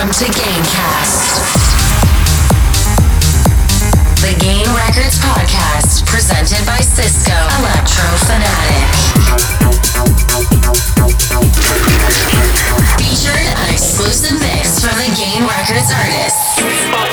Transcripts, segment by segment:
Welcome to Gaincast. The Gain Records podcast presented by Cisco Electro Fanatic. Featuring an exclusive mix from the Gain Records artists.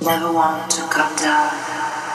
Never want to come down.